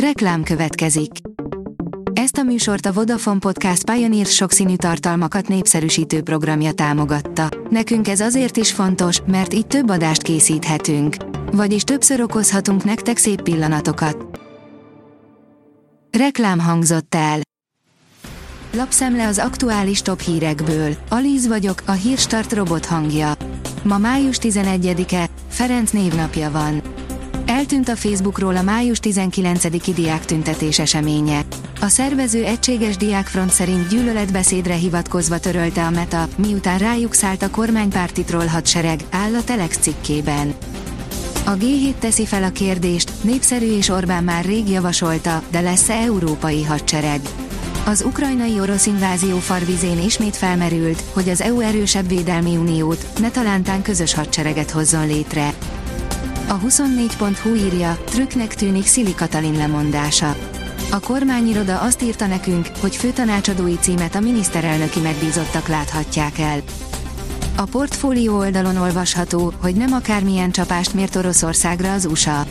Reklám következik. Ezt a műsort a Vodafone Podcast Pioneer sokszínű tartalmakat népszerűsítő programja támogatta. Nekünk ez azért is fontos, mert így több adást készíthetünk. Vagyis többször okozhatunk nektek szép pillanatokat. Reklám hangzott el. Lapszemle az aktuális top hírekből. Alíz vagyok, a hírstart robot hangja. Ma május 11-e, Ferenc névnapja van. Eltűnt a Facebookról a május 19-i diáktüntetés eseménye. A szervező egységes diákfront szerint gyűlöletbeszédre hivatkozva törölte a Meta, miután rájuk szállt a kormánypárti troll hadsereg, áll a Telex cikkében. A G7 teszi fel a kérdést, népszerű és Orbán már rég javasolta, de lesz-e európai hadsereg? Az ukrajnai orosz invázió farvizén ismét felmerült, hogy az EU erősebb védelmi uniót, ne talántán közös hadsereget hozzon létre. A 24.hu írja, trükknek tűnik Szili Katalin lemondása. A kormányiroda azt írta nekünk, hogy főtanácsadói címet a miniszterelnöki megbízottak láthatják el. A portfólió oldalon olvasható, hogy nem akármilyen csapást mért Oroszországra az USA.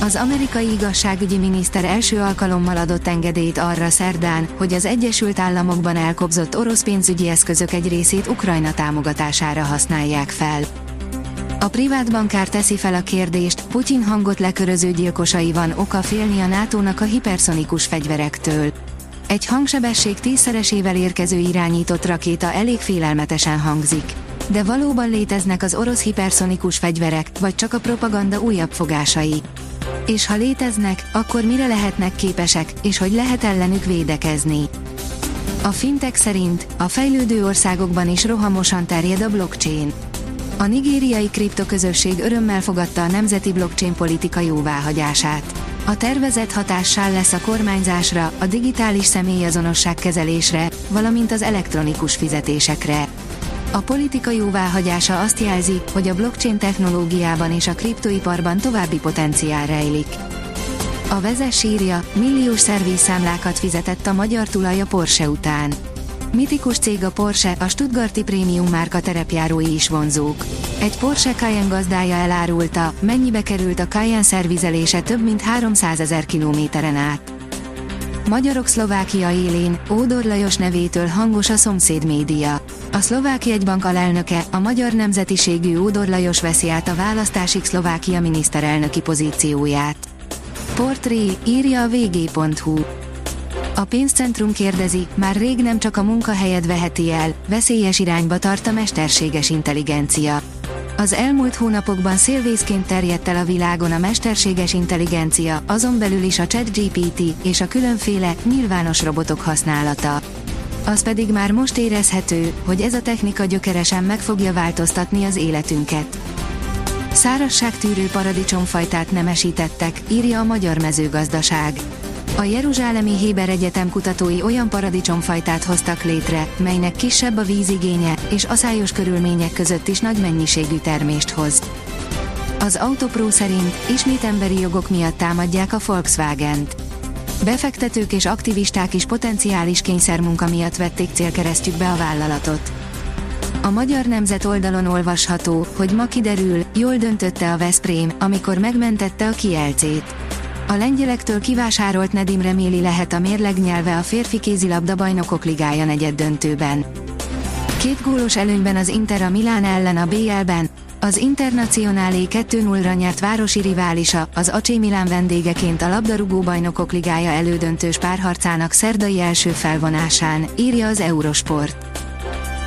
Az amerikai igazságügyi miniszter első alkalommal adott engedélyt arra szerdán, hogy az Egyesült Államokban elkobzott orosz pénzügyi eszközök egy részét Ukrajna támogatására használják fel. A privát bankár teszi fel a kérdést, Putyin hangot leköröző gyilkosai van oka félni a NATO-nak a hiperszonikus fegyverektől. Egy hangsebesség tízszeresével érkező irányított rakéta elég félelmetesen hangzik. De valóban léteznek az orosz hiperszonikus fegyverek, vagy csak a propaganda újabb fogásai? És ha léteznek, akkor mire lehetnek képesek, és hogy lehet ellenük védekezni? A fintek szerint a fejlődő országokban is rohamosan terjed a blockchain. A nigériai kriptoközösség örömmel fogadta a nemzeti blockchain politika jóváhagyását. A tervezett hatással lesz a kormányzásra, a digitális személyazonosság kezelésre, valamint az elektronikus fizetésekre. A politika jóváhagyása azt jelzi, hogy a blockchain technológiában és a kriptoiparban további potenciál rejlik. A vezes írja, milliós szervizszámlákat fizetett a magyar tulaj a Porsche után. Mitikus cég a Porsche, a Stuttgarti prémium márka terepjárói is vonzók. Egy Porsche Cayenne gazdája elárulta, mennyibe került a Cayenne szervizelése több mint 300 ezer kilométeren át. Magyarok Szlovákia élén, Ódor Lajos nevétől hangos a szomszéd média. A szlovák jegybank alelnöke, a magyar nemzetiségű Ódor Lajos veszi át a választásig Szlovákia miniszterelnöki pozícióját. Portré, írja a vg.hu. A pénzcentrum kérdezi, már rég nem csak a munkahelyed veheti el, veszélyes irányba tart a mesterséges intelligencia. Az elmúlt hónapokban szélvészként terjedt el a világon a mesterséges intelligencia, azon belül is a ChatGPT és a különféle, nyilvános robotok használata. Az pedig már most érezhető, hogy ez a technika gyökeresen meg fogja változtatni az életünket. Szárasságtűrő paradicsomfajtát nemesítettek, írja a Magyar Mezőgazdaság. A Jeruzsálemi Héber Egyetem kutatói olyan paradicsomfajtát hoztak létre, melynek kisebb a vízigénye, és aszályos körülmények között is nagy mennyiségű termést hoz. Az Autopro szerint ismét emberi jogok miatt támadják a Volkswagen-t. Befektetők és aktivisták is potenciális kényszermunka miatt vették célkeresztjükbe a vállalatot. A Magyar Nemzet oldalon olvasható, hogy ma kiderül, jól döntötte a Veszprém, amikor megmentette a Kielcét. A lengyelektől kivásárolt Nedim Reméli lehet a mérleg nyelve a férfi kézilabda bajnokok ligája negyed döntőben. Két gólos előnyben az Inter a Milán ellen a BL-ben, az Internacionálé 2-0-ra nyert városi riválisa, az AC Milán vendégeként a labdarúgó bajnokok ligája elődöntős párharcának szerdai első felvonásán, írja az Eurosport.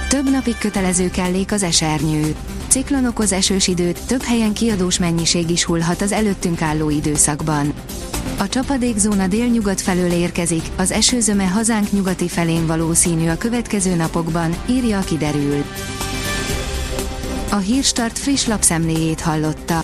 Több napig kötelező kellék az esernyő. Ciklon okoz esős időt, több helyen kiadós mennyiség is hullhat az előttünk álló időszakban. A csapadékzóna délnyugat felől érkezik, az esőzöme hazánk nyugati felén valószínű a következő napokban, írja a kiderül. A Hírstart friss lapszemléjét hallotta.